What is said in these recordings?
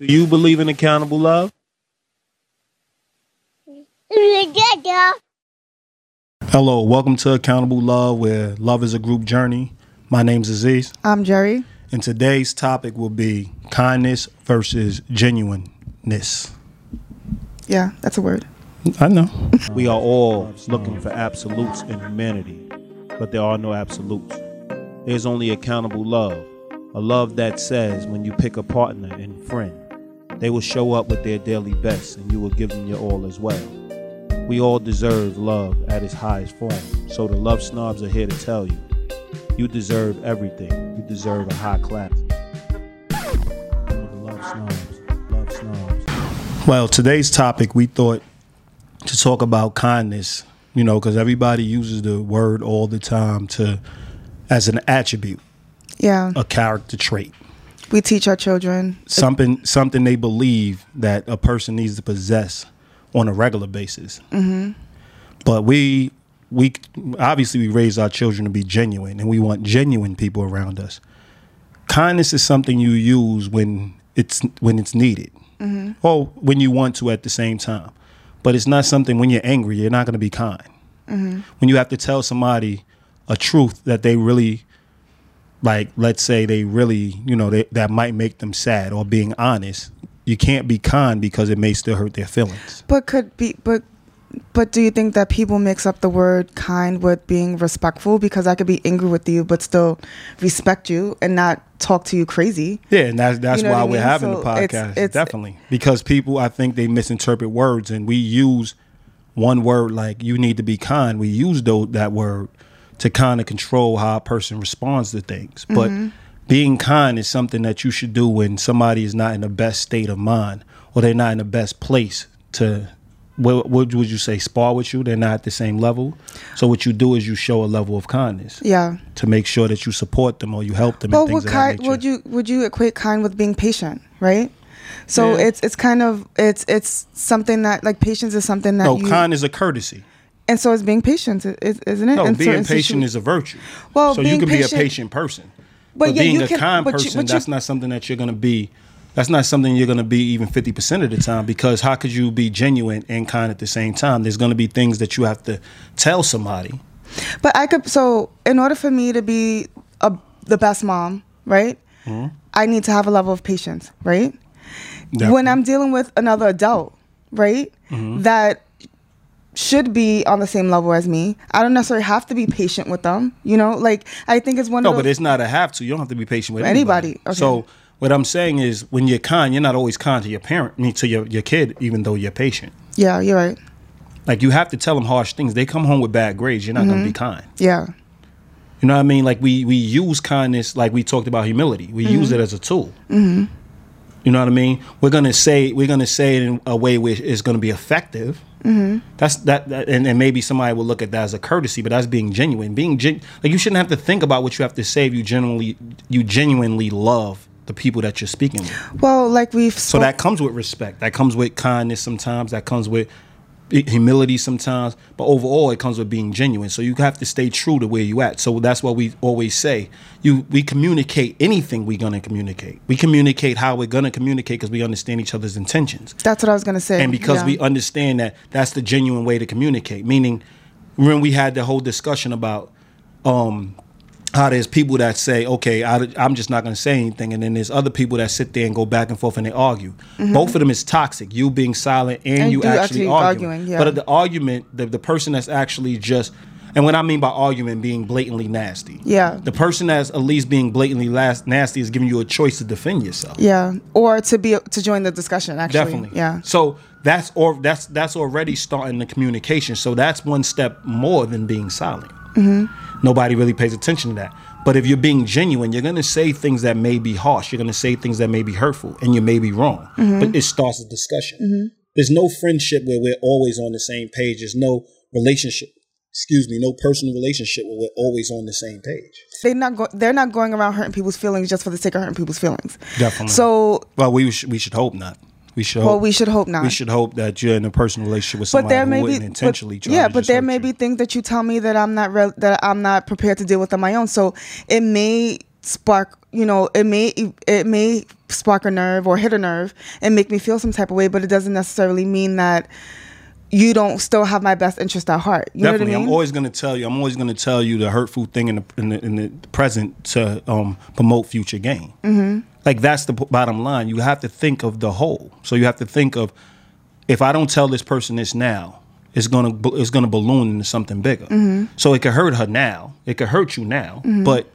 Do you believe in accountable love? Hello, welcome to Accountable Love, where love is a group journey. My name's Aziz, I'm Jerry. and today's topic will be kindness versus genuineness. Yeah, that's a word. I know. We are all looking for absolutes in humanity, but there are no absolutes. There's only accountable love, a love that says when you pick a partner and friend, they will show up with their daily best and you will give them your all as well. We all deserve love at its highest form, so the love snobs are here to tell you you deserve everything. You deserve a high class. Love snobs, love snobs. Well, today's topic we thought to talk about kindness, you know, because everybody uses the word all the time to as an attribute, Yeah, a character trait, we teach our children. something something they believe that a person needs to possess on a regular basis. Mm-hmm. But we we obviously we raise our children to be genuine, and we want genuine people around us. Kindness is something you use when it's when it's needed, or when you want to at the same time. But it's not something when you're angry, you're not going to be kind. When you have to tell somebody a truth that they really like let's say they really you know they, that might make them sad or being honest. You can't be kind because it may still hurt their feelings. But could be, but, but do you think that people mix up the word kind with being respectful? Because I could be angry with you, but still respect you and not talk to you crazy. yeah and that's that's You know why I we're having So the podcast it's- definitely. Because people i think they misinterpret words and we use one word like you need to be kind. We use though that word to kind of control how a person responds to things but Mm-hmm. being kind is something that you should do when somebody is not in the best state of mind or they're not in the best place to what, what would you say spar with you they're not at the same level so what you do is you show a level of kindness Yeah. to make sure that you support them or you help them Well, would kind would you would you equate kind with being patient, right? So Yeah. it's it's kind of it's it's something that like patience is something that no you, kind is a courtesy and so it's being patient, is, isn't it? No, In being patient is a virtue. Well, so you can be a patient- patient person, But but, yeah, being a can- kind but you- person, but you- that's not something that you're going to be. That's not something you're going to be even fifty percent of the time. Because how could you be genuine and kind at the same time? There's going to be things that you have to tell somebody. But I could so in order for me to be a, the best mom, right? Mm-hmm. I need to have a level of patience, right? Definitely. When I'm dealing with another adult, right? Mm-hmm. That should be on the same level as me. I don't necessarily have to be patient with them, you know? Like I think it's one No, of those No, but it's not a have to. You don't have to be patient with Anybody, anybody. okay. So what I'm saying is, when you're kind, you're not always kind to your parent, I mean, to your your kid, even though you're patient. Yeah, you're right. Like you have to tell them harsh things. They come home with bad grades. You're not going to be kind. Yeah. You know what I mean? Like we we use kindness, like we talked about humility. We use it as a tool. Mm-hmm. You know what I mean? We're gonna say we're gonna say it in a way which is gonna be effective. Mm-hmm. That's that, that and, and maybe somebody will look at that as a courtesy, but that's being genuine. Being gen- like you shouldn't have to think about what you have to say. If you genuinely you genuinely love the people that you're speaking with. Well, like we've So that comes with respect. That comes with kindness sometimes. That comes with humility sometimes. But overall, it comes with being genuine. So you have to stay true to where you at. So that's what we always say. You we communicate anything we're gonna communicate. We communicate how we're gonna communicate because we understand each other's intentions. that's what I was gonna say. And because yeah. we understand that that's the genuine way to communicate. Meaning, when we had the whole discussion about um, how there's people that say, okay, I, am just not going to say anything, and then there's other people that sit there and go back and forth and they argue. Both of them is toxic. You being silent and, Mm-hmm. And you you actually, actually arguing. arguing, yeah. But the argument, the, the person that's actually just, and what I mean by argument being blatantly nasty. Yeah. The person that's at least being blatantly last, nasty is giving you a choice to defend yourself. Yeah. Or to be to join the discussion actually. Definitely. Yeah. So that's or that's that's already starting the communication. So that's one step more than being silent. Mm-hmm. Nobody really pays attention to that. But if you're being genuine, you're gonna say things that may be harsh. You're gonna say things that may be hurtful, and you may be wrong. Mm-hmm. But it starts a discussion. There's no friendship where we're always on the same page. There's no relationship. Excuse me, no personal relationship where we're always on the same page. They're not go- they're not going around hurting people's feelings just for the sake of hurting people's feelings. Definitely. So Well, we should, we should hope not. We should. well hope, we should hope not. We should hope that you're in a personal relationship with but somebody there who may be wouldn't but- intentionally try yeah but there may you. be things that you tell me that i'm not re- that i'm not prepared to deal with on my own so it may spark you know it may it may spark a nerve or hit a nerve and make me feel some type of way but it doesn't necessarily mean that you don't still have my best interest at heart you Definitely, know what i mean I'm always going to tell you. I'm always going to tell you the hurtful thing in the in the, in the present to um, promote future gain. Mm-hmm. Like that's the bottom line. You have to think of the whole. So you have to think of if I don't tell this person this now, it's gonna it's gonna balloon into something bigger. Mm-hmm. So it could hurt her now. It could hurt you now, but.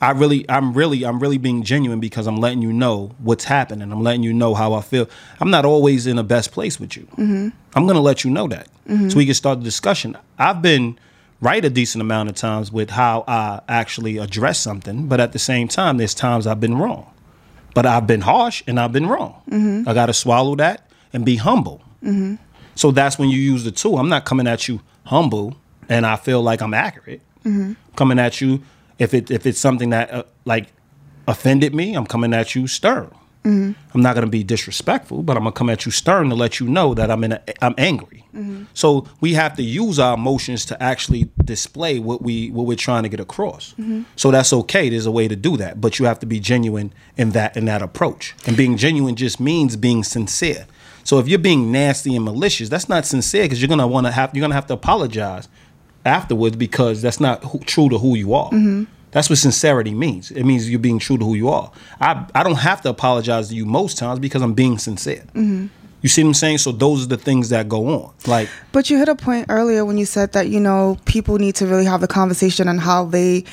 I really, I'm really, I'm really being genuine because I'm letting you know what's happening. I'm letting you know how I feel. I'm not always in the best place with you. Mm-hmm. I'm gonna let you know that mm-hmm. so we can start the discussion. I've been right a decent amount of times with how I actually address something, but at the same time, there's times I've been wrong. But I've been harsh and I've been wrong. Mm-hmm. I got to swallow that and be humble. Mm-hmm. So that's when you use the tool. I'm not coming at you humble and I feel like I'm accurate. Coming at you if it if it's something that uh, like offended me, I'm coming at you stern. Mm-hmm. I'm not going to be disrespectful, but I'm going to come at you stern to let you know that I'm in a, I'm angry. Mm-hmm. So we have to use our emotions to actually display what we what we're trying to get across. Mm-hmm. So that's okay. There's a way to do that, but you have to be genuine in that in that approach. And being genuine just means being sincere. So if you're being nasty and malicious, that's not sincere because you're gonna want to have you're gonna have to apologize afterwards because that's not who, true to who you are. Mm-hmm. That's what sincerity means. It means you're being true to who you are. I I don't have to apologize to you most times because I'm being sincere. Mm-hmm. You see what I'm saying? So those are the things that go on. Like But you hit a point earlier when you said that you know people need to really have the conversation on how they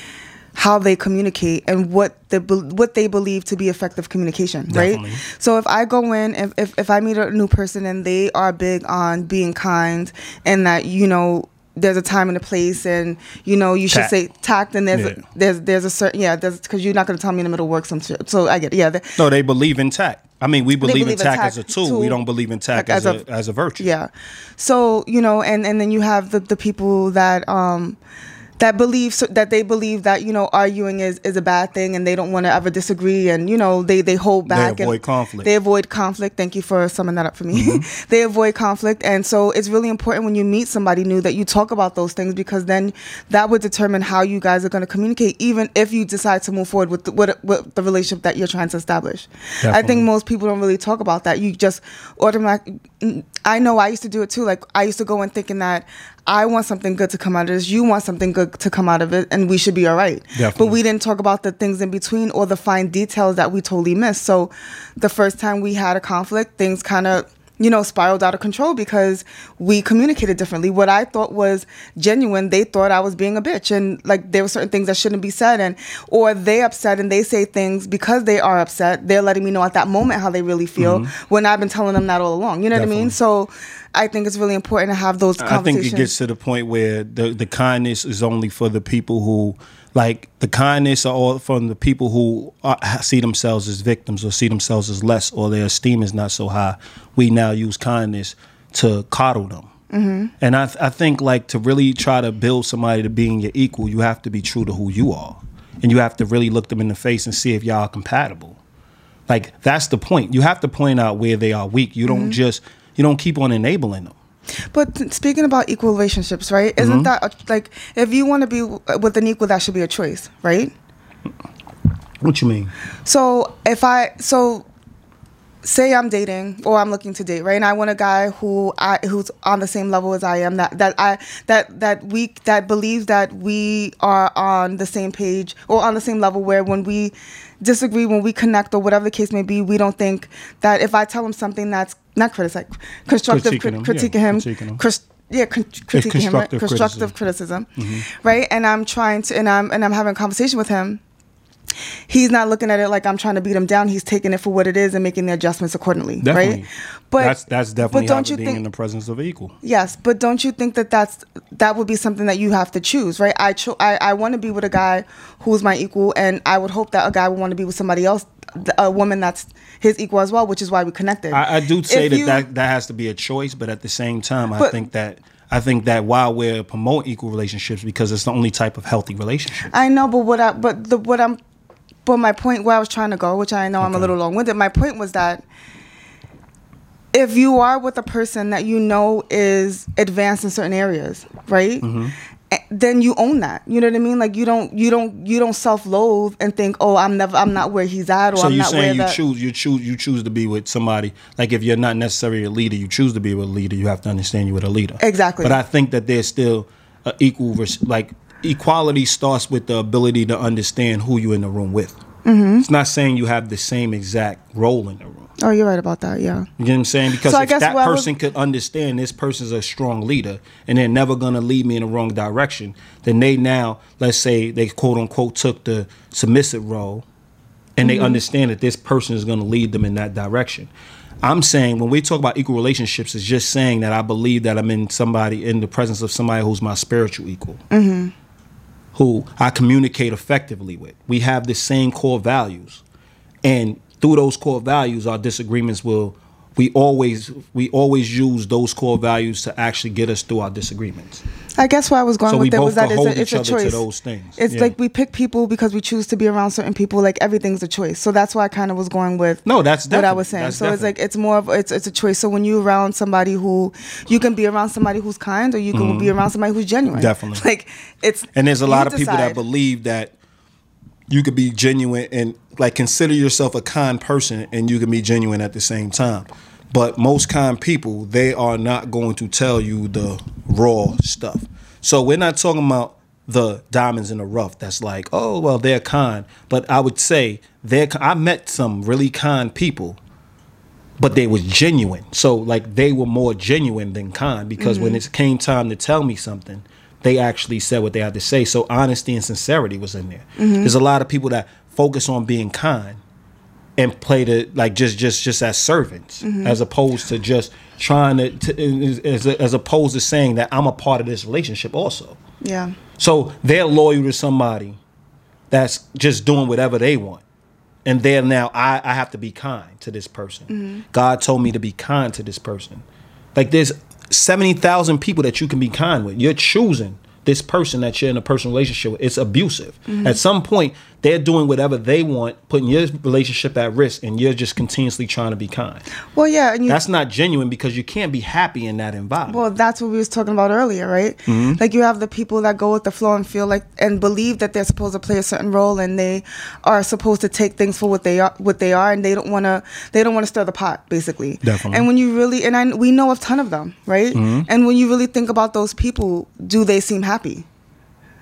how they communicate and what the what they believe to be effective communication, Definitely. right? So if I go in if, if if I meet a new person and they are big on being kind and that you know there's a time and a place and you know you should Tact. say tact and there's Yeah. a, there's there's a certain yeah there's because you're not going to tell me in the middle of work some shit. So I get it. Yeah. the- no, they believe in tact. I mean, we believe, believe in tact, tact as a tool. We don't believe in tact as, as a, a- as a virtue. Yeah. So, you know, and and then you have the the people that um that believe so, that they believe that you know arguing is, is a bad thing and they don't want to ever disagree and you know they they hold back they avoid conflict. they avoid conflict. Thank you for summing that up for me. Mm-hmm. They avoid conflict. And so it's really important when you meet somebody new that you talk about those things because then that would determine how you guys are going to communicate even if you decide to move forward with the, with, with the relationship that you're trying to establish. I think most people don't really talk about that. You just automatic i know i used to do it too. Like i used to go in thinking that I want something good to come out of this. You want something good to come out of it, and we should be all right. But we didn't talk about the things in between or the fine details that we totally missed. So, the first time we had a conflict, things kind of you know spiraled out of control because we communicated differently. What I thought was genuine, they thought I was being a bitch, and like there were certain things that shouldn't be said, and or they upset and they say things because they are upset. They're letting me know at that moment how they really feel mm-hmm. when I've been telling them that all along. You know what I mean? So. I think it's really important to have those I think it gets to the point where the, the kindness is only for the people who, like, the kindness are all from the people who are, see themselves as victims or see themselves as less or their esteem is not so high. We now use kindness to coddle them. Mm-hmm. And I, I think, like, to really try to build somebody to being your equal, you have to be true to who you are. And you have to really look them in the face and see if y'all are compatible. Like, that's the point. You have to point out where they are weak. You don't just, you don't keep on enabling them. But speaking about equal relationships, right? Isn't mm-hmm. that a, like if you want to be with an equal, that should be a choice, right? What you mean? So if I so say I'm dating or I'm looking to date, right? And I want a guy who I who's on the same level as I am, that that I that that we that believes that we are on the same page or on the same level where when we disagree, when we connect or whatever the case may be, we don't think that if I tell him something that's not criticize constructive Critiquing cri- him, critiquing yeah, critiquing him. cris- yeah, con- critiquing him, right? constructive constructive criticism, mm-hmm. right? And I'm trying to, and I'm and I'm having a conversation with him he's not looking at it like I'm trying to beat him down. He's taking it for what it is and making the adjustments accordingly, Definitely. right? But that's that's definitely but don't you being think in the presence of equal. yes? But don't you think that that's that would be something that you have to choose, right? I cho- I, I want to be with a guy who's my equal, and I would hope that a guy would want to be with somebody else, a woman that's his equal as well, which is why we connected. I, I do say that, you- that that has to be a choice, but at the same time, I think that I think that while we're promoting equal relationships, because it's the only type of healthy relationship. I know, but what I but the what I'm but my point where I was trying to go, which I know I'm a little long winded, my point was that if you are with a person that you know is advanced in certain areas, right? Mm-hmm. eh, then you own that. You know what I mean? Like you don't you don't you don't self-loathe and think, "Oh, I'm never I'm not where he's at or So I'm you're not where saying you that choose you choose you choose to be with somebody like if you're not necessarily a leader, you choose to be with a leader. You have to understand you're with a leader. Exactly. But I think that there's still a equal like equality starts with the ability to understand who you're in the room with. Mm-hmm. It's not saying you have the same exact role in the room. Oh, you're right about that. Yeah. You know what I'm saying? Because So if that I was- person could understand this person's a strong leader and they're never gonna lead me in the wrong direction, then they now, let's say they quote unquote took the submissive role and Mm-hmm. they understand that this person is gonna lead them in that direction. I'm saying when we talk about equal relationships, it's just saying that I believe that I'm in somebody in the presence of somebody who's my spiritual equal. Mm-hmm. Who I communicate effectively with. We have the same core values and through those core values our disagreements will we always we always use those core values to actually get us through our disagreements I guess where I was going So with it was that it's a, it's a choice. those things. It's Yeah. like we pick people because we choose to be around certain people. Like everything's a choice. So that's why I kind of was going with No, that's what I was saying. So it's like it's more of it's it's a choice. So when you're around somebody who you can be around somebody who's kind, or you can be around somebody who's genuine. Mm-hmm. Definitely. Like it's and there's a lot of people that believe that you could be genuine and like consider yourself a kind person and you can be genuine at the same time. But most kind people they are not going to tell you the raw stuff. So we're not talking about the diamonds in the rough that's like oh well they're kind. But i would say they're i met some really kind people but they was genuine. So like they were more genuine than kind because when mm-hmm. it came time to tell me something, they actually said what they had to say. So honesty and sincerity was in there. Mm-hmm. There's a lot of people that focus on being kind and play the like just just just as servants mm-hmm. as opposed to just trying to, to as, as opposed to saying that I'm a part of this relationship also. yeah. So they're loyal to somebody that's just doing whatever they want. And they're now, I, I have to be kind to this person. Mm-hmm. God told me to be kind to this person. Like there's 70,000 people that you can be kind with. You're choosing this person that you're in a personal relationship with. It's abusive. At some point, they're doing whatever they want, putting your relationship at risk, and you're just continuously trying to be kind. Well, yeah, and you That's not genuine because you can't be happy in that environment. Well, that's what we was talking about earlier, right? Mm-hmm. Like you have the people that go with the flow and feel like and believe that they're supposed to play a certain role and they are supposed to take things for what they are, what they are, and they don't want to they don't want to stir the pot, basically. Definitely. And when you really and I we know a ton of them, right? Mm-hmm. And when you really think about those people, do they seem happy?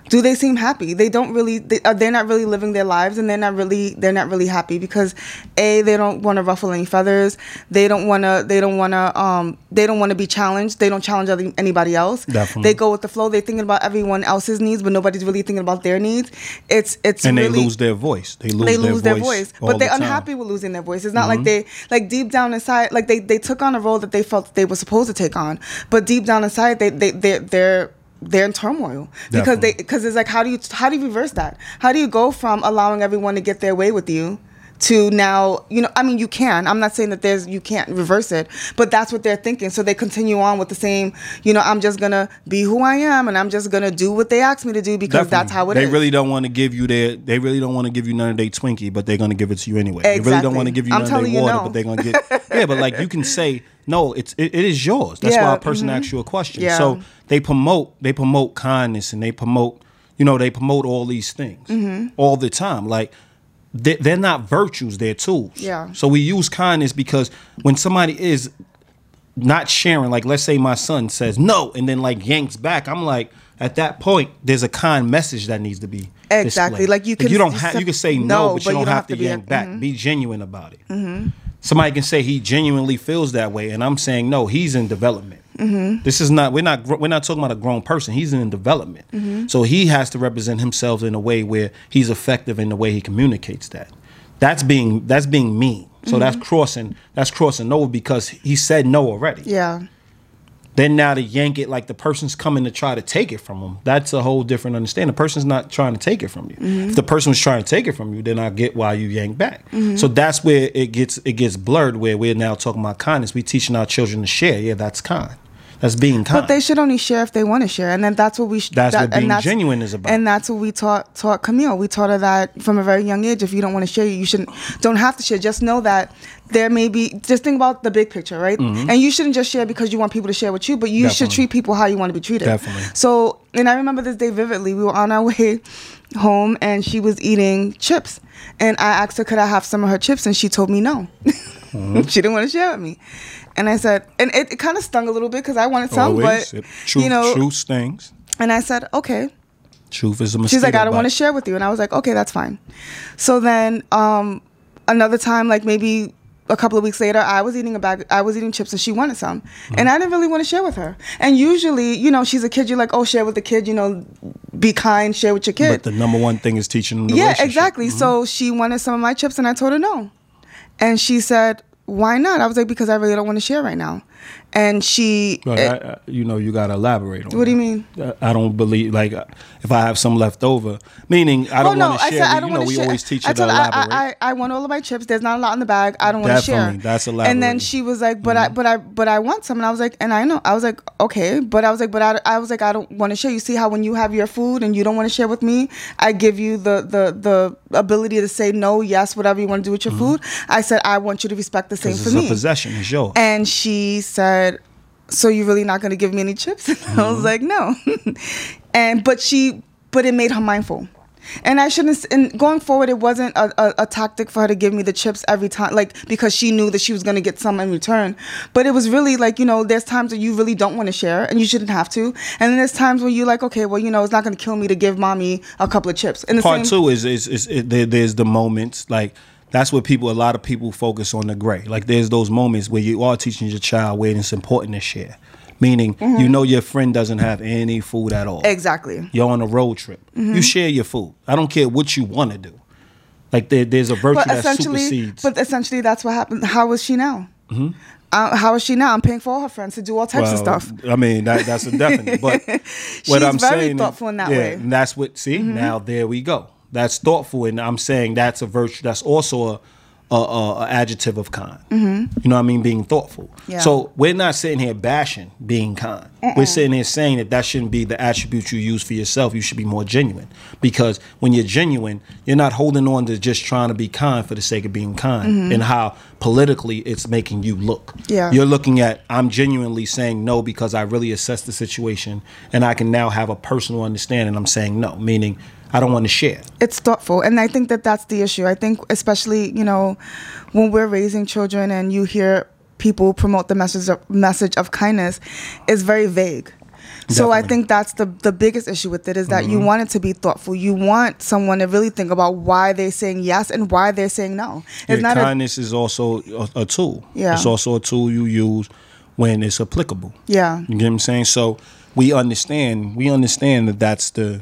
Do they seem happy they don't really they, uh, they're not really living their lives and they're not really they're not really happy because a they don't want to ruffle any feathers they don't want to they don't want to um they don't want to be challenged they don't challenge other, anybody else Definitely. they go with the flow they're thinking about everyone else's needs but nobody's really thinking about their needs it's it's and they lose their voice. They lose, they their, lose voice their voice, all but they're the. Mm-hmm. unhappy with losing their voice. It's not like they like deep down inside, like they they took on a role that they felt they were supposed to take on, but deep down inside, they they they they're they're in turmoil because they because it's like how do you how do you reverse that? How do you go from allowing everyone to get their way with you? To now, you know, I mean, you can. I'm not saying that there's you can't reverse it, but that's what they're thinking. So they continue on with the same, you know, I'm just gonna be who I am, and I'm just gonna do what they ask me to do because that's how it they is. really don't want to give you their. They really don't want to give you none of their Twinkie, but they're gonna give it to you anyway. They really don't want to give you I'm none of their water, no. but they're gonna get. yeah, but like you can say no. It's it, it is yours. That's Yeah, why a person mhm. asks you a question. Yeah. So they promote they promote kindness and they promote you know they promote all these things Mm-hmm. all the time. Like they, they're not virtues; they're tools. Yeah. So we use kindness because when somebody is not sharing, like let's say my son says no and then like yanks back, I'm like, at that point, there's a kind message that needs to be Exactly. displayed. Like, you can- you don't have you can say no, but you don't, have, to, be- yank back. mhm. Be genuine about it. Somebody can say he genuinely feels that way, and I'm saying no, he's in development. Mm-hmm. This is not we're not we're not talking about a grown person. He's in development, Mm-hmm. so he has to represent himself in a way where he's effective in the way he communicates that. That's being that's being mean. So that's crossing that's crossing over because he said no already. Mm-hmm. yeah. Then now to yank it like the person's coming to try to take it from them. That's a whole different understanding. The person's not trying to take it from you. Mm-hmm. If the person was trying to take it from you, then I get why you yank back. Mm-hmm. So that's where it gets it gets blurred. Where we're now talking about kindness. We teaching our children to share. Yeah, that's kind. That's being kind. But they should only share if they want to share, and then that's what we. Sh- That's that, what being and genuine is about. And that's what we taught taught Camille. We taught her that from a very young age. If you don't want to share, you shouldn't. Don't have to share. Just know that there may be. Just think about the big picture, right? And you shouldn't just share because you want people to share with you, but you should Mm-hmm. Treat people how you want to be treated. Definitely. So, and I remember this day vividly. We were on our way home, and she was eating chips, and I asked her, "Could I have some of her chips?" And she told me no. Mm-hmm. she didn't want to share with me. And I said, and it, it kind of stung a little bit because I wanted some, Always. but truth, you know, truth stings. and I said, okay. Truth is a mistake. She's like, I don't want to share with you, and I was like, okay, that's fine. So then, um, another time, like maybe a couple of weeks later, I was eating a bag. I was eating chips, and she wanted some, Mm-hmm. and I didn't really want to share with her. And usually, you know, she's a kid. You're like, oh, share with the kid. You know, be kind, share with your kid. But the number one thing is teaching them the Yeah, exactly. So she wanted some of my chips, and I told her no. And she said, "Why not?" I was like, "Because I really don't want to share right now." And she, eh, I, I, you know, you got to elaborate on What do you mean? I I don't believe, like, uh, if I have some left over, meaning I don't no, want to I share. said I don't you know, want to we share. always teach I you to told her, elaborate. I, I, I want all of my chips. There's not a lot in the bag. I don't want to share. That's And then she was like, "But Mm-hmm. I, but I, but I want some." And I was like, "And I know." I was like, "Okay," but I was like, "But I, I was like, I don't want to share." You see how when you have your food and you don't want to share with me, I give you the the the ability to say no, yes, whatever you want to do with your food. I said I want you to respect the same Mm-hmm. for it's me. a possession. is yours. And she said, "So you're really not going to give me any chips?" I Mm-hmm. was like, "No." and but she, but it made her mindful. And I shouldn't. And going forward, it wasn't a, a, a tactic for her to give me the chips every time, like because she knew that she was going to get some in return. But it was really like you know, there's times that you really don't want to share, and you shouldn't have to. And then there's times where you're like, okay, well, you know, it's not going to kill me to give mommy a couple of chips. And the Part same, two is is, is it, there, there's the moments like that's what people a lot of people focus on the gray. Like there's those moments where you are teaching your child when it's important to share. Meaning you know your friend doesn't have any food at all. Mm-hmm. Exactly. Mm-hmm. You're on a road trip. You share your food. I don't care what you want to do. Like there, there's a virtue but that essentially, supersedes. but essentially, that's what happened. How is she now? Uh, how is she now? I'm paying for all her friends to do all types of stuff. I mean, that, that's a definite. But what She's I'm very saying, thoughtful in that yeah, way. Mm-hmm. and that's what. See, now there we go. That's thoughtful, and I'm saying that's a virtue. That's also a, a, a, a adjective of kind. Mm-hmm. You know what I mean? Being thoughtful. Yeah. So we're not sitting here bashing being kind. We're sitting here saying that that shouldn't be the attribute you use for yourself. You should be more genuine because when you're genuine, you're not holding on to just trying to be kind for the sake of being kind, and how politically it's making you look. Mm-hmm. Yeah. You're looking at I'm genuinely saying no because I really assess the situation and I can now have a personal understanding. I'm saying no, meaning I don't want to share. It's thoughtful, and I think that that's the issue. I think, especially you know, when we're raising children and you hear people promote the message of, message of kindness, is very vague. So I think that's the the biggest issue with it is that you mm-hmm. want it to be thoughtful. You want someone to really think about why they're saying yes and why they're saying no. It's Yeah, not a, kindness is also a, a tool. Yeah. It's also a tool you use when it's applicable. yeah. You get what I'm saying? So we understand we understand that that's the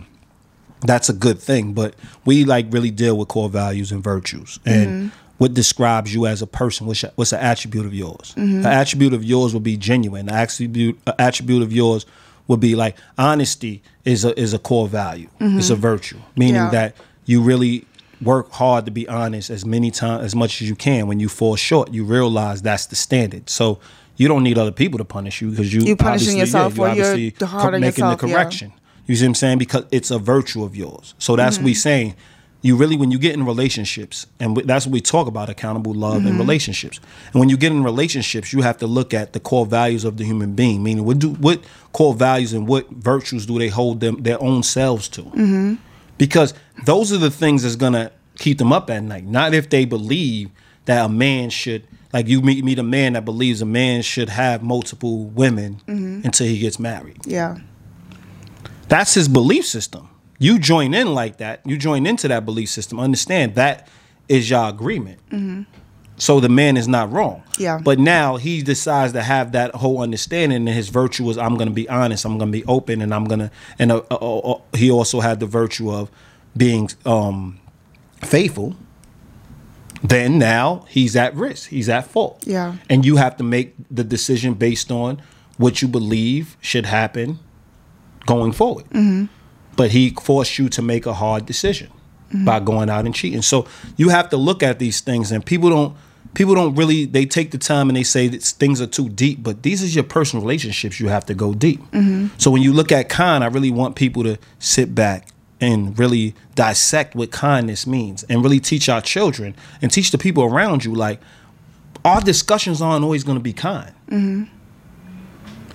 that's a good thing, but we like really deal with core values and virtues and mm-hmm. what describes you as a person. What's what's an attribute of yours? Mm-hmm. An attribute of yours would be genuine. An attribute an attribute of yours would be like honesty is a is a core value. Mm-hmm. It's a virtue, meaning Yeah. that you really work hard to be honest as many times as much as you can. When you fall short, you realize that's the standard. So you don't need other people to punish you because you You punishing yourself yeah, or you're obviously hard making yourself, the yeah. You see what I'm saying? Because it's a virtue of yours. So that's Mm-hmm. what we saying. You really, when you get in relationships, and that's what we talk about accountable love Mm-hmm. and relationships. And when you get in relationships, you have to look at the core values of the human being. Meaning, what do what core values and what virtues do they hold them their own selves to? Mm-hmm. Because those are the things that's gonna keep them up at night. Not if they believe that a man should. Like you meet meet a man that believes a man should have multiple women Mm-hmm. until he gets married. Yeah. That's his belief system. You join in like that. You join into that belief system. Understand that is your agreement. So the man is not wrong. Mm-hmm. Yeah. But now he decides to have that whole understanding, and his virtue is I'm going to be honest. I'm going to be open, and I'm going to. And uh, uh, uh, uh, he also had the virtue of being um, faithful. Then now he's at risk. He's at fault. Yeah. And you have to make the decision based on what you believe should happen going forward. Mm-hmm. But he forced you to make a hard decision mm-hmm. by going out and cheating. So you have to look at these things, and people don't people don't really they take the time and they say that things are too deep but these are your personal relationships you have to go deep. Mm-hmm. So when you look at kind i really want people to sit back and really dissect what kindness means and really teach our children and teach the people around you like our discussions aren't always going to be kind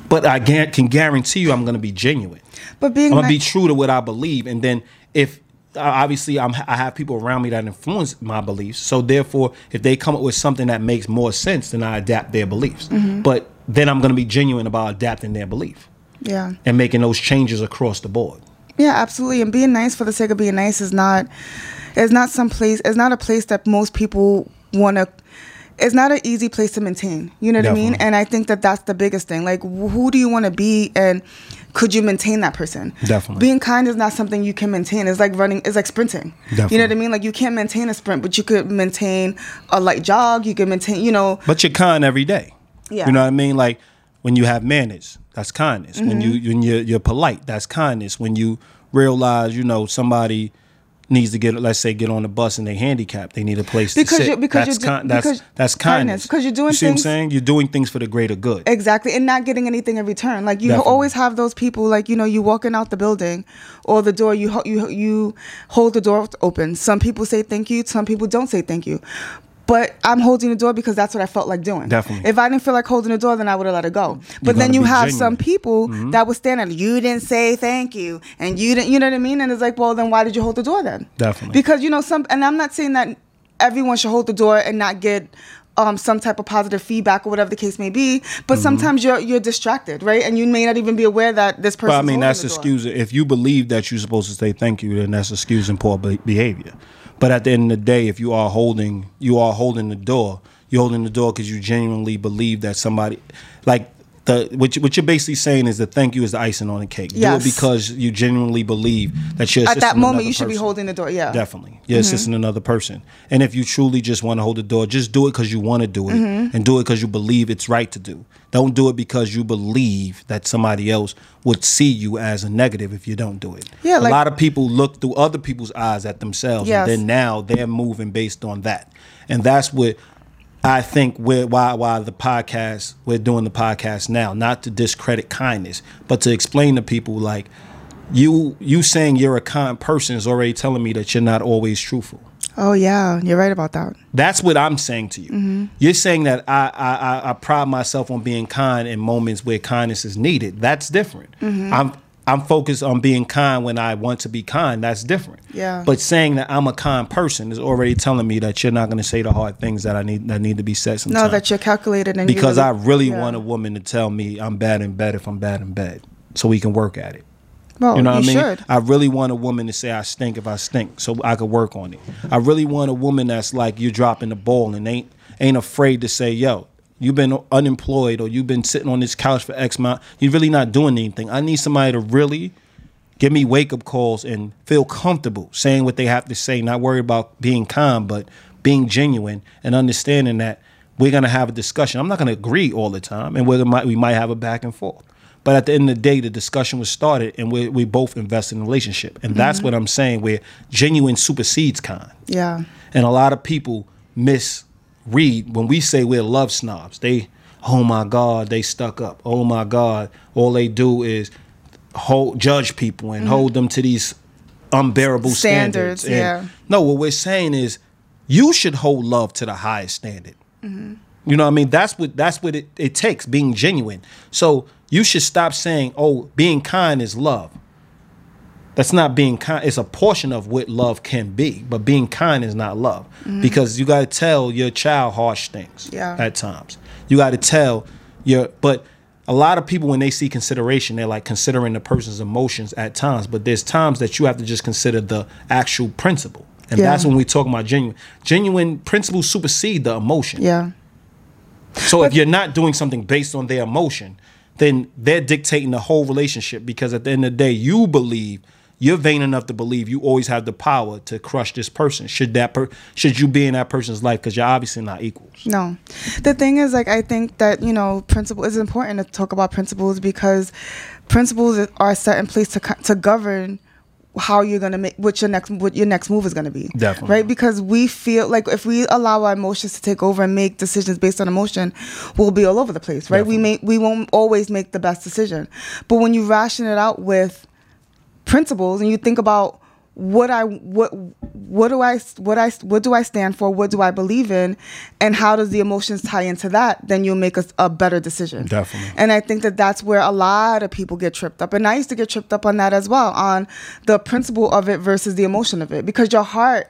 but i can guarantee you i'm going to be genuine But being I'm gonna be true to what I believe, and then if uh, obviously I'm I have people around me that influence my beliefs, so therefore if they come up with something that makes more sense, then I adapt their beliefs. Mm-hmm. But then I'm gonna be genuine about adapting their belief yeah. and making those changes across the board. Yeah, absolutely. And being nice for the sake of being nice is not is not some place is not a place that most people want to it's not an easy place to maintain. You know what I mean? And I think that that's the biggest thing. Like who do you want to be and could you maintain that person? Definitely. Being kind is not something you can maintain. It's like running it's like sprinting. Definitely. You know what I mean? Like you can't maintain a sprint, but you could maintain a light jog, you could maintain, you know, But you're kind every day. Yeah. You know what I mean? Like when you have manners, that's kindness. When Mm-hmm. you when you're, you're polite, that's kindness. When you realize, you know, somebody needs to get, let's say, get on the bus and they handicapped, they need a place Because to sit. you- because that's, you're kind, that's, because- that's kindness, because you're doing you see things- what I'm saying? You're doing things for the greater good. Exactly, and not getting anything in return. Like you Definitely. always have those people, like you know, you walking out the building or the door, you you you hold the door open. Some people say thank you, some people don't say thank you. But I'm holding the door because that's what I felt like doing. Definitely. If I didn't feel like holding the door, then I would have let it go. But gotta then you have genuine. some people that would stand there. You didn't say thank you, and you didn't. You know what I mean? And it's like, well, then why did you hold the door then? Definitely. Because you know some, and I'm not saying that everyone should hold the door and not get um, some type of positive feedback or whatever the case may be. Mm-hmm. But sometimes you're you're distracted, right? And you may not even be aware that this person. But I mean, that's excusing. If you believe that you're supposed to say thank you, then that's excusing poor be- behavior. But at the end of the day, if you are holding, you are holding the door. You're holding the door because you genuinely believe that somebody, like the what, you, what you're basically saying is that thank you is the icing on the cake. Yes. Do it because you genuinely believe that you're At that moment, you should be holding the door. Yeah. Definitely. You're assisting another person. And if you truly just want to hold the door, just do it because you want to do it Mm-hmm. and do it because you believe it's right to do. Don't do it because you believe that somebody else would see you as a negative if you don't do it. Yeah, a like- lot of people look through other people's eyes at themselves Yes. and then now they're moving based on that. And that's what I think we're why why the podcast we're doing the podcast now, not to discredit kindness, but to explain to people like you you saying you're a kind person is already telling me that you're not always truthful. Oh yeah, you're right about that. That's what I'm saying to you. Mm-hmm. You're saying that I, I I I pride myself on being kind in moments where kindness is needed. That's different. Mm-hmm. I'm I'm focused on being kind when I want to be kind. That's different. Yeah. But saying that I'm a kind person is already telling me that you're not going to say the hard things that I need that need to be said sometimes. No, that you're calculated and you because I really yeah. want a woman to tell me I'm bad in bed if I'm bad in bed, so we can work at it. Well, You know what I mean? should. I really want a woman to say I stink if I stink, so I could work on it. I really want a woman that's like you're dropping the ball and ain't ain't afraid to say, "Yo, you've been unemployed or you've been sitting on this couch for X amount. You're really not doing anything. I need somebody to really give me wake up calls and feel comfortable saying what they have to say, not worried about being calm, but being genuine and understanding that we're gonna have a discussion. I'm not gonna agree all the time, and might we might have a back and forth. But at the end of the day, the discussion was started, and we we both invest in the relationship, and that's mm-hmm. what I'm saying. Where genuine supersedes kind. Yeah. And a lot of people misread when we say we're love snobs. They, oh my God, they stuck up. Oh my God, all they do is hold judge people and mm-hmm. hold them to these unbearable standards. Standards, And yeah. No, what we're saying is you should hold love to the highest standard. Mm-hmm. You know what I mean? That's what that's what it, it takes, being genuine. So you should stop saying, oh, being kind is love. That's not being kind. It's a portion of what love can be, but being kind is not love mm-hmm. because you got to tell your child harsh things Yeah. at times. You got to tell your, but a lot of people when they see consideration, they're like considering the person's emotions at times, but there's times that you have to just consider the actual principle. And Yeah. that's when we talk about genuine. Genuine principles supersede the emotion. Yeah. So if you're not doing something based on their emotion, then they're dictating the whole relationship because at the end of the day, you believe you're vain enough to believe you always have the power to crush this person. Should that per- should you be in that person's life because you're obviously not equals. No. The thing is, like, I think that, you know, principle is important to talk about principles because principles are set in place to, to govern how you're gonna make what your next what your next move is gonna be. Definitely. Right? Because we feel like if we allow our emotions to take over and make decisions based on emotion, we'll be all over the place. Right? We may we won't always make the best decision. But when you ration it out with principles and you think about what I what what do I what I what do I stand for? What do I believe in? And how does the emotions tie into that? Then you'll make a, a better decision. Definitely. And I think that that's where a lot of people get tripped up. And I used to get tripped up on that as well, on the principle of it versus the emotion of it, because your heart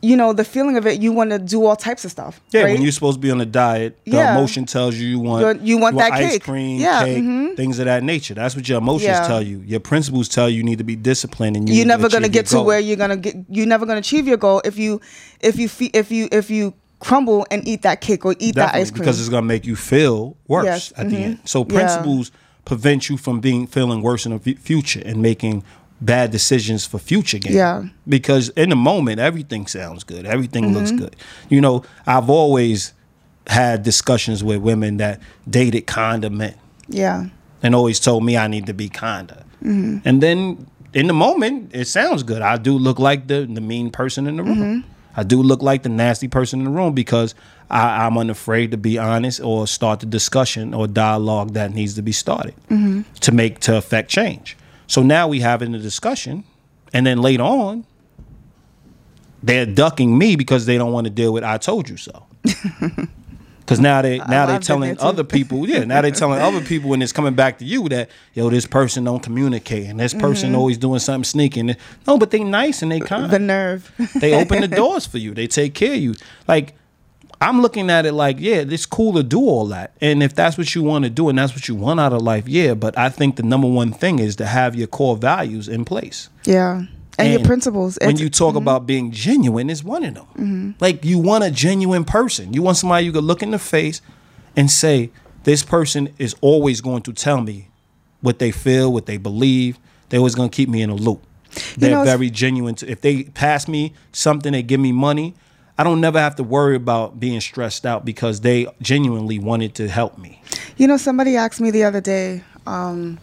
you know the feeling of it you want to do all types of stuff Yeah, right? when you're supposed to be on a diet, the Yeah. emotion tells you you want You're- you want that ice cake. cream, Yeah, cake, mhm. things of that nature. That's what your emotions Yeah. tell you. Your principles tell you you need to be disciplined and you you're never gonna get to goal. where you're gonna get you're never gonna achieve your goal if you if you fe- if you if you crumble and eat that cake or eat that ice cream because it's gonna make you feel worse Yes, at the mhm. end. So principles prevent you from being feeling worse in the fu- future and making bad decisions for future gain. Yeah. Because in the moment, everything sounds good. Everything looks Mm-hmm. good. You know, I've always had discussions with women that dated kinda men yeah and always told me I need to be kinda. Mm-hmm. And then in the moment, it sounds good. I do look like the the mean person in the room. Mm-hmm. I do look like the nasty person in the room because I, I'm unafraid to be honest or start the discussion or dialogue that needs to be started Mm-hmm. to make to affect change. So now we having a discussion, and then later on, they're ducking me because they don't want to deal with "I told you so." Because now they now they're telling other people, yeah, now they're telling other people, and it's coming back to you that yo, this person don't communicate, and this person always doing something sneaking. No, but they nice and they kind. Mm-hmm. the nerve they open the doors for you. They take care of you. Like I'm looking at it like, yeah, it's cool to do all that. And if that's what you want to do and that's what you want out of life, yeah. But I think the number one thing is to have your core values in place. yeah and, your principles When It's- you talk mm-hmm. about being genuine, is one of them. Mm-hmm. Like you want a genuine person. You want somebody you could look in the face and say, this person is always going to tell me what they feel, what they believe. They're always going to keep me in a loop. They're know, very genuine. To, if they pass me something, they give me money. I don't never have to worry about being stressed out because they genuinely wanted to help me. You know, somebody asked me the other day. Um,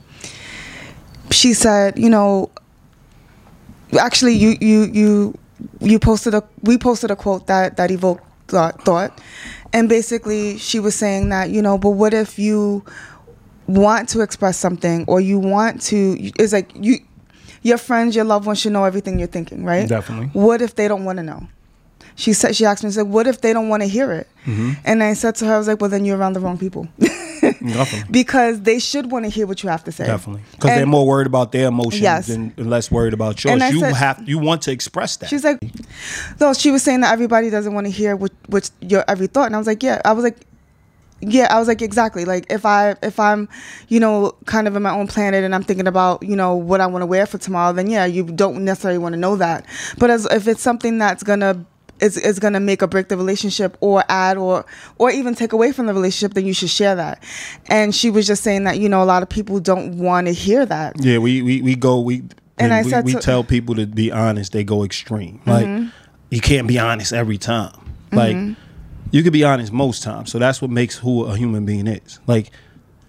she said, you know, actually, you you you you posted a we posted a quote that that evoked thought, thought, and basically she was saying that you know, but what if you want to express something or you want to? It's like you. Your friends, your loved ones should know everything you're thinking, right? Definitely. What if they don't want to know? She said she asked me, she said, "What if they don't want to hear it?" Mm-hmm. And I said to her, "I was like, well, then you're around the wrong people." Because they should want to hear what you have to say. Definitely, because they're more worried about their emotions Yes. than and less worried about yours. You said- have you want to express that. She's like, no, she was saying that everybody doesn't want to hear what, what your every thought, and I was like, yeah, I was like, yeah, I was like, exactly. Like if I if I'm, you know, kind of in my own planet and I'm thinking about, you know, what I want to wear for tomorrow, then yeah, you don't necessarily want to know that. But as if it's something that's gonna is, is gonna make or break the relationship or add or or even take away from the relationship, then you should share that. And she was just saying that, you know, a lot of people don't want to hear that. Yeah, we we, we go we And I said we to- tell people to be honest. They go extreme. Like mm-hmm. you can't be honest every time. Mm-hmm. Like you can be honest most times. So that's what makes who a human being is. Like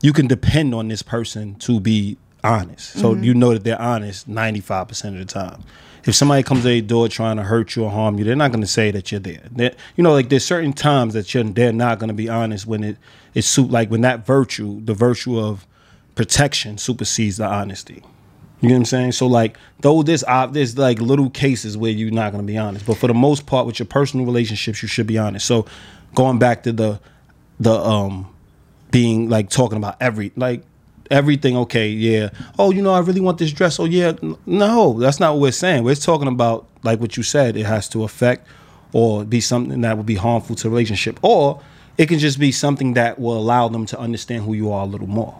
you can depend on this person to be honest. So mm-hmm. you know that they're honest ninety five percent of the time. If somebody comes to your door trying to hurt you or harm you, they're not going to say that you're there. They're, you know, like there's certain times that you're they're not going to be honest when it it's su- like when that virtue, the virtue of protection supersedes the honesty. You know what I'm saying? So like, though there's uh, there's like little cases where you're not gonna be honest, but for the most part, with your personal relationships, you should be honest. So going back to the the um being like talking about every like everything. Okay, yeah. Oh, you know, I really want this dress. Oh, yeah. No, that's not what we're saying. We're talking about like what you said. It has to affect or be something that would be harmful to relationship, or it can just be something that will allow them to understand who you are a little more.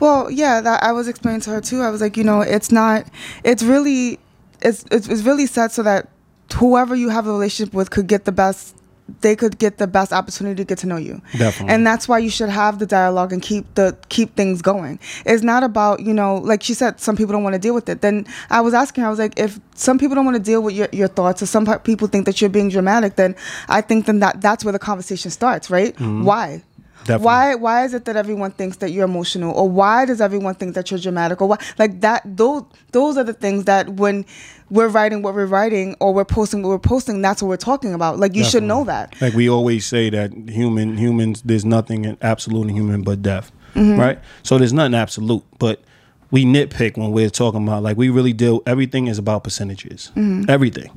Well, yeah, that I was explaining to her too. I was like, you know, it's not. It's really, it's it's, it's really set so that whoever you have a relationship with could get the best. They could get the best opportunity to get to know you. Definitely. And that's why you should have the dialogue and keep the keep things going. It's not about you know, like she said, some people don't want to deal with it. Then I was asking her, I was like, if some people don't want to deal with your, your thoughts, or some people think that you're being dramatic, then I think then that that's where the conversation starts, right? Mm-hmm. Why? Definitely. Why why is it that everyone thinks that you're emotional, or why does everyone think that you're dramatic, or why like that? Those those are the things that when we're writing what we're writing or we're posting what we're posting, that's what we're talking about. Like you should know that. Like we always say that human humans, there's nothing in- absolute in human but death, Mm-hmm. right? So there's nothing absolute, but we nitpick when we're talking about like we really deal. Everything is about percentages. Mm-hmm. Everything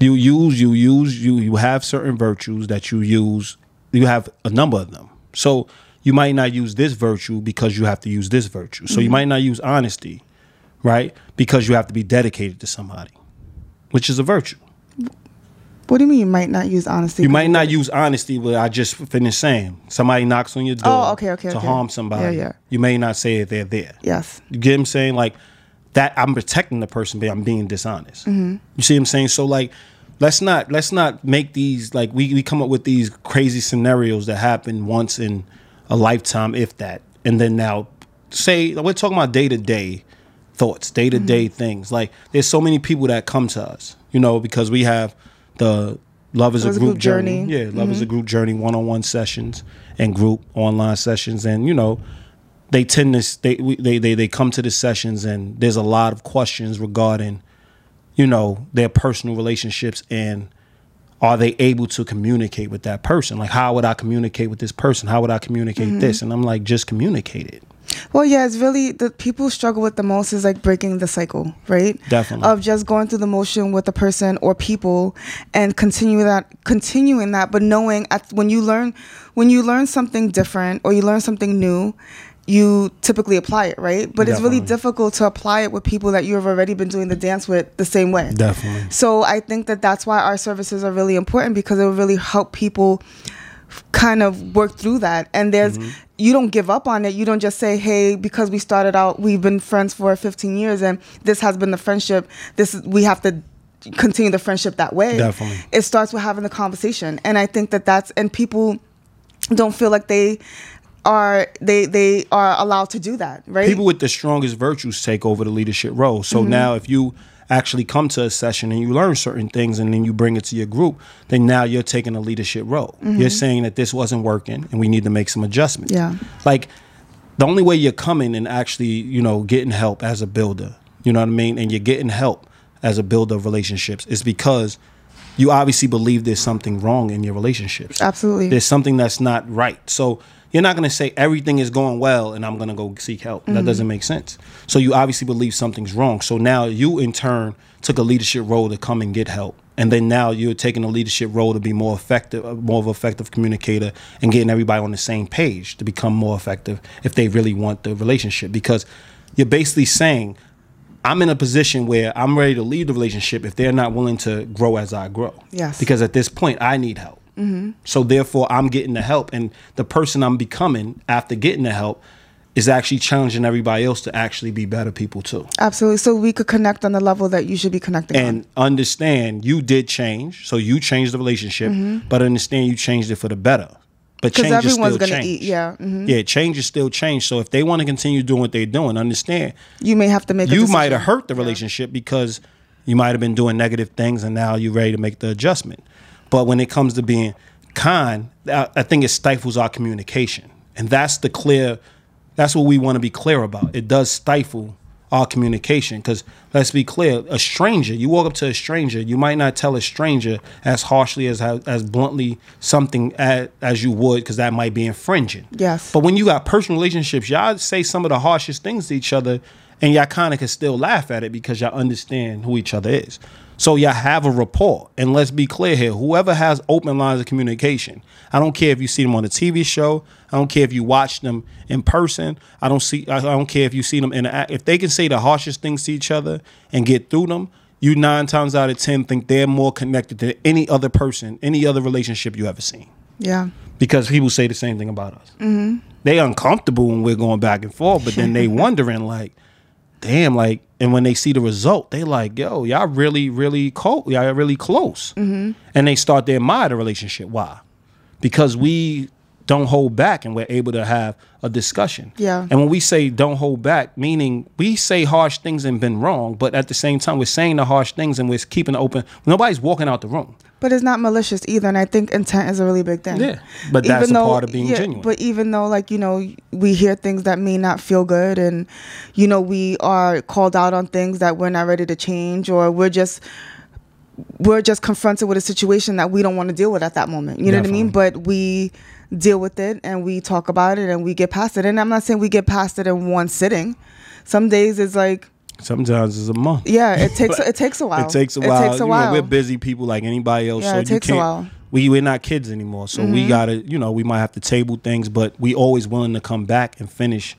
you use, you use, you you have certain virtues that you use. You have a number of them. So you might not use this virtue because you have to use this virtue. So Mm-hmm. you might not use honesty, right? Because you have to be dedicated to somebody, which is a virtue. What do you mean you might not use honesty? You might not use honesty, but I just finished saying somebody knocks on your door Oh, okay, okay, to okay. harm somebody. Yeah, yeah. You may not say it they're there. Yes. You get what I'm saying? Like that I'm protecting the person, but I'm being dishonest. Mm-hmm. You see what I'm saying? So like let's not let's not make these like we, we come up with these crazy scenarios that happen once in a lifetime, if that. And then now say we're talking about day to day thoughts, day to day things. Like there's so many people that come to us, you know, because we have the Love is a group, journey. Yeah, love is a group journey, one on one sessions and group online sessions. And, you know, they tend to they, we- they they they come to the sessions and there's a lot of questions regarding you know their personal relationships and are they able to communicate with that person? Like how would i communicate with this person? How would i communicate mm-hmm. this? And i'm like just communicate it. Well, yeah, it's really the people struggle with the most is like breaking the cycle, right? Definitely. Of just going through the motion with a person or people and continue that, continuing that, but knowing at, when you learn, when you learn something different or you learn something new, you typically apply it, right? But it's really difficult to apply it with people that you have already been doing the dance with the same way. definitely So I think that that's why our services are really important because it will really help people kind of work through that. And there's Mm-hmm. you don't give up on it. You don't just say, "Hey, because we started out, we've been friends for 15 years, and this has been the friendship. This we have to." continue the friendship that way Definitely. it starts with having the conversation and i think that that's and people don't feel like they are they they are allowed to do that right people with the strongest virtues take over the leadership role. So Mm-hmm. now, if you actually come to a session and you learn certain things and then you bring it to your group, then now you're taking a leadership role. You're saying that this wasn't working and we need to make some adjustments. Yeah. Like the only way you're coming and actually, you know, getting help as a builder, you know what I mean? And you're getting help as a builder of relationships is because you obviously believe there's something wrong in your relationships absolutely there's something that's not right. So you're not going to say everything is going well and I'm going to go seek help. That doesn't make sense. So you obviously believe something's wrong. So now you in turn took a leadership role to come and get help. And then now you're taking a leadership role to be more effective, uh, more of an effective communicator and getting everybody on the same page to become more effective if they really want the relationship. Because you're basically saying, I'm in a position where I'm ready to leave the relationship if they're not willing to grow as I grow. Yes. Because at this point, I need help. So therefore, I'm getting the help, and the person I'm becoming after getting the help is actually challenging everybody else to actually be better people too. absolutely so we could connect on the level that you should be connecting on. And understand you did change, so you changed the relationship, but understand you changed it for the better. But change is everyone's still gonna change. eat yeah mhm. Yeah, change is still change. So if they want to continue doing what they're doing, understand you may have to make you might have hurt the relationship because you might have been doing negative things and now you're ready to make the adjustment. But when it comes to being kind, I, I think it stifles our communication. And that's the clear, that's what we want to be clear about. It does stifle our communication because let's be clear a stranger you walk up to a stranger you might not tell a stranger as harshly as as bluntly something as, as you would because that might be infringing Yes. but when you got personal relationships, y'all say some of the harshest things to each other, and y'all kind of can still laugh at it because y'all understand who each other is. So y'all have a rapport. And let's be clear here: whoever has open lines of communication, I don't care if you see them on a TV show, I don't care if you watch them in person, I don't see, I don't care if you see them in. A, if they can say the harshest things to each other and get through them. You nine times out of ten think they're more connected to any other person, any other relationship you ever seen yeah because people say the same thing about us. Mm-hmm. They uncomfortable when we're going back and forth, but then they wondering like, damn, like, and when they see the result, they like, yo, y'all really, really close, y'all really close, mm-hmm. and they start to admire the relationship. Why? Because we don't hold back and we're able to have a discussion. Yeah. And when we say don't hold back, meaning we say harsh things and been wrong, but at the same time we're saying the harsh things and we're keeping open. Nobody's walking out the room. But it's not malicious either, and I think intent is a really big thing. Yeah, but that's a part of being genuine. But even though, like you know, we hear things that may not feel good, and you know, we are called out on things that we're not ready to change, or we're just we're just confronted with a situation that we don't want to deal with at that moment. You know what I mean? But we deal with it and we talk about it and we get past it. And I'm not saying we get past it in one sitting. Some days it's like Sometimes it's a month. yeah, it takes it takes a while. It takes a while. It takes a You know, while. we're busy people like anybody else. Yeah, so it takes a while. Mm-hmm. We we're not kids anymore. So we gotta, you know, we might have to table things, but we always willing to come back and finish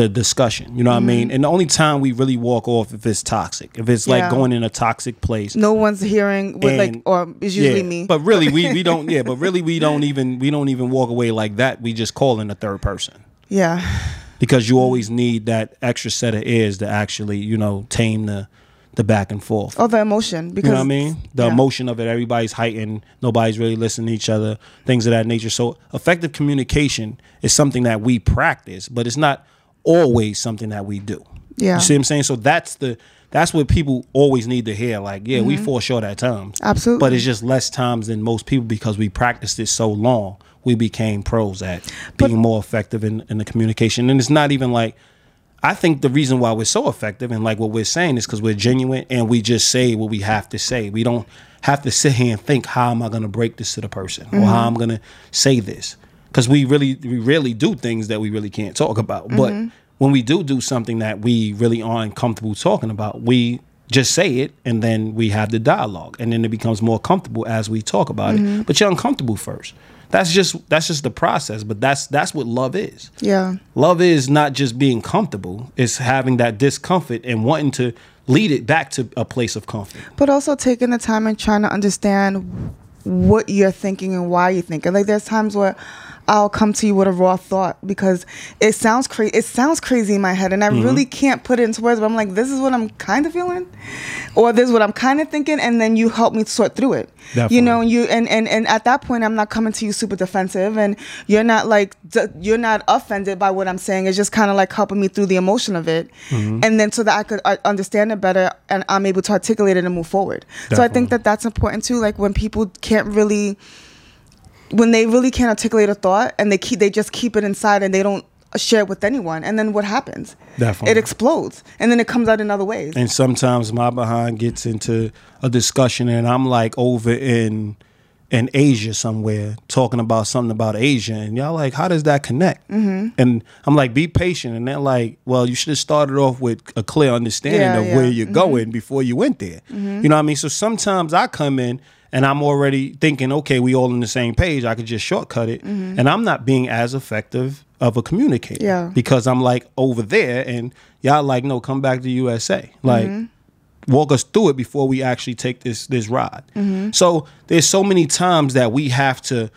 the discussion. You know what I Mm-hmm. mean? And the only time we really walk off if it's toxic. If it's like going in a toxic place. no one's hearing with like or it's usually yeah, me. But really we, we don't yeah, but really we don't even we don't even walk away like that. We just call in a third person. yeah. Because you always need that extra set of ears to actually, you know, tame the the back and forth. Oh, the emotion because You know what I mean? The yeah. emotion of it, everybody's heightened, nobody's really listening to each other, things of that nature. So effective communication is something that we practice, but it's not always something that we do. Yeah. You see what I'm saying? So that's the that's what people always need to hear. Like, yeah, we fall short at times. Mm-hmm. Absolutely. But it's just less times than most people because we practiced it so long. We became pros at being more effective in, in the communication. And it's not even like I think the reason why we're so effective and like what we're saying is because we're genuine and we just say what we have to say. We don't have to sit here and think how am I going to break this to the person or how I'm going to say this because we really we really do things that we really can't talk about. But mm-hmm. when we do do something that we really aren't comfortable talking about, we just say it and then we have the dialogue and then it becomes more comfortable as we talk about it. Mm-hmm. But you're uncomfortable first. That's just that's just the process. But that's that's what love is. Yeah. Love is not just being comfortable, it's having that discomfort and wanting to lead it back to a place of comfort. But also taking the time and trying to understand what you're thinking and why you're thinking. Like there's times where I'll come to you with a raw thought because it sounds crazy. It sounds crazy in my head, and I Mm-hmm. really can't put it into words. But I'm like, this is what I'm kind of feeling, or this is what I'm kind of thinking, and then you help me sort through it. You know, Definitely. you and and and at that point, I'm not coming to you super defensive, and you're not like d- you're not offended by what I'm saying. It's just kind of like helping me through the emotion of it, Mm-hmm. and then so that I could uh, understand it better, and I'm able to articulate it and move forward. So I think that that's important too. Like when people can't really, when they really can't articulate a thought, and they keep they just keep it inside and they don't share it with anyone, and then what happens? Definitely. it explodes, and then it comes out in other ways. And sometimes my behind gets into a discussion and I'm like over in in Asia somewhere talking about something about Asia and y'all like, how does that connect? Mm-hmm. And I'm like, be patient. And they're like, well, you should have started off with a clear understanding Yeah, of yeah. where you're going before you went there. You know what I mean? So sometimes I come in and I'm already thinking, okay, we all on the same page. I could just shortcut it. Mm-hmm. And I'm not being as effective of a communicator. Yeah. Because I'm like over there and y'all like, no, come back to USA. Like mm-hmm. walk us through it before we actually take this this ride. Mm-hmm. So there's so many times that we have to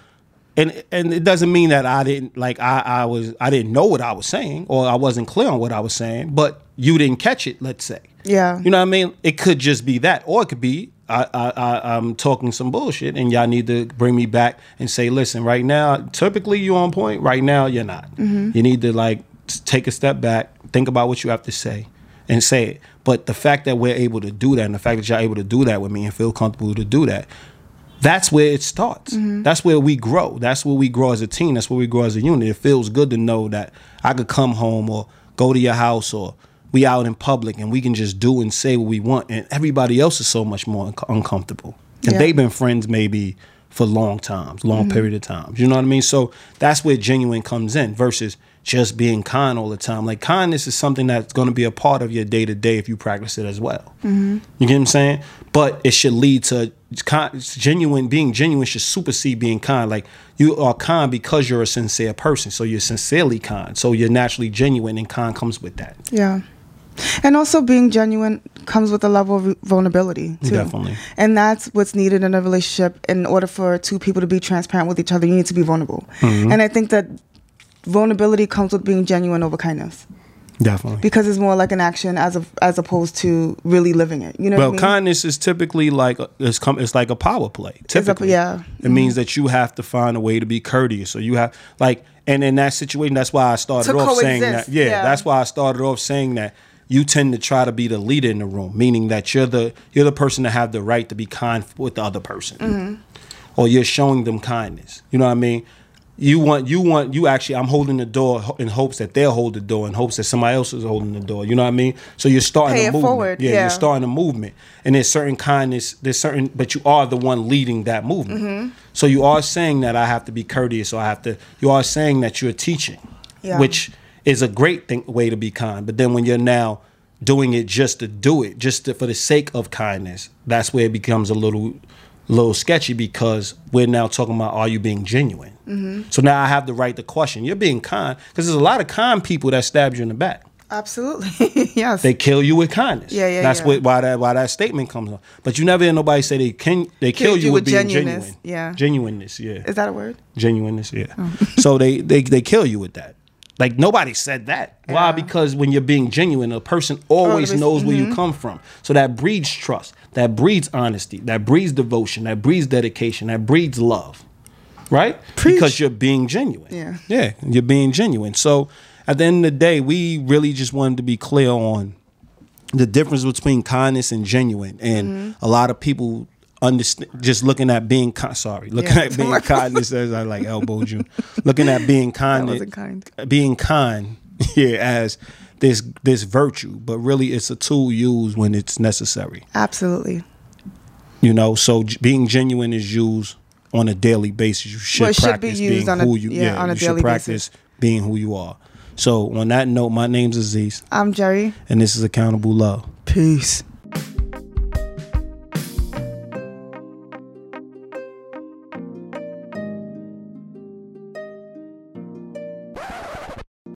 and and it doesn't mean that I didn't like I I was I didn't know what I was saying or I wasn't clear on what I was saying, but you didn't catch it, let's say. Yeah. You know what I mean? It could just be that or it could be I, I, I I'm talking some bullshit and y'all need to bring me back and say, listen, right now, typically you're on point, right now you're not. Mm-hmm. You need to like take a step back, think about what you have to say and say it. But the fact that we're able to do that and the fact that y'all able to do that with me and feel comfortable to do that, that's where it starts. Mm-hmm. That's where we grow. That's where we grow as a team. That's where we grow as a unit. It feels good to know that I could come home or go to your house or we out in public and we can just do and say what we want and everybody else is so much more unco- uncomfortable. And Yeah. they've been friends maybe for long times, long mm-hmm. period of times. You know what I mean? So that's where genuine comes in versus just being kind all the time. Like kindness is something that's going to be a part of your day to day if you practice it as well. Mm-hmm. You get what I'm saying? But it should lead to genuine. Being genuine should supersede being kind. Like you are kind because you're a sincere person, so you're sincerely kind. So you're naturally genuine, and kind comes with that. Yeah. And also being genuine comes with a level of vulnerability too. Definitely. And that's what's needed in a relationship in order for two people to be transparent with each other. You need to be vulnerable. Mm-hmm. And I think that vulnerability comes with being genuine over kindness. Definitely. because it's more like an action as of, as opposed to really living it. You know Well, what I mean? kindness is typically like it's come. It's like a power play. a- Typically, yeah. It means that you have to find a way to be courteous. So you have like, and in that situation, that's why I started To off saying that. Yeah, yeah. that's why I started off saying that. You tend to try to be the leader in the room, meaning that you're the you're the person that have the right to be kind with the other person, Mm-hmm. or you're showing them kindness. You know what I mean? You want you want you actually. I'm holding the door in hopes that they'll hold the door, in hopes that somebody else is holding the door. You know what I mean? So you're starting Pay a it movement. forward, Yeah, yeah. you're starting a movement, and there's certain kindness. There's certain, but you are the one leading that movement. Mm-hmm. So you are saying that I have to be courteous, or I have to. You are saying that you're teaching, Yeah. which is a great thing, way to be kind. But then when you're now doing it just to do it, just to, for the sake of kindness, that's where it becomes a little, little sketchy because we're now talking about are you being genuine? Mm-hmm. So now I have the right to question. You're being kind because there's a lot of kind people that stab you in the back. Absolutely. yes. They kill you with kindness. Yeah, yeah, That's yeah. what why that why that statement comes up. But you never hear nobody say they can they kill Killed you, you with, with being genuineness, genuine. yeah. Genuineness, yeah. Is that a word? Genuineness, yeah. Oh. so they, they they kill you with that. Like nobody said that. Why? Because when you're being genuine, a person always Always- knows where mm-hmm. you come from. So that breeds trust. That breeds honesty. That breeds devotion. That breeds dedication. That breeds love. Right? Preach. Because you're being genuine. Yeah. Yeah. You're being genuine. So at the end of the day, we really just wanted to be clear on the difference between kindness and genuine. And Mm-hmm. a lot of people understand just looking at being kind sorry, looking Yeah. at being kindness as I like elbowed you. looking at being kind kind. being kind yeah as this this virtue, but really it's a tool used when it's necessary. Absolutely. You know, so j- being genuine is used on a daily basis. You should Well, should be practice used being on a- who you yeah, on a you should daily practice being who you are. So on that note, my name's Aziz, I'm Jerry. and this is Accountable Love. Peace.